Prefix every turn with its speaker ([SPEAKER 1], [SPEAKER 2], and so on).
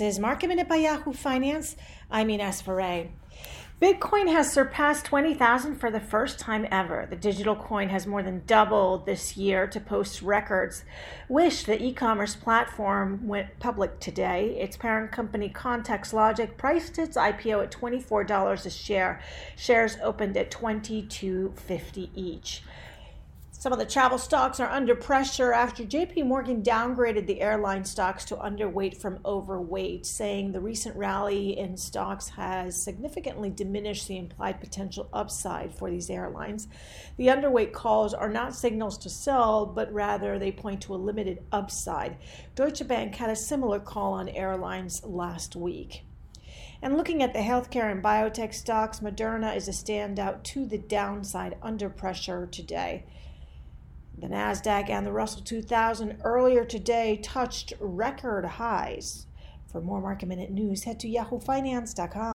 [SPEAKER 1] Is Market Minute by Yahoo Finance. I'm Ines Ferre. Bitcoin has surpassed 20,000 for the first time ever. The digital coin has more than doubled this year to post records. Wish, the e commerce platform, went public today. Its parent company, Context Logic, priced its IPO at $24 a share. Shares opened at $22.50 each. Some of the travel stocks are under pressure after JP Morgan downgraded the airline stocks to underweight from overweight, saying the recent rally in stocks has significantly diminished the implied potential upside for these airlines. The underweight calls are not signals to sell, but rather they point to a limited upside. Deutsche Bank had a similar call on airlines last week. And looking at the healthcare and biotech stocks, Moderna is a standout to the downside under pressure today. The NASDAQ and the Russell 2000 earlier today touched record highs. For more market minute news, head to yahoofinance.com.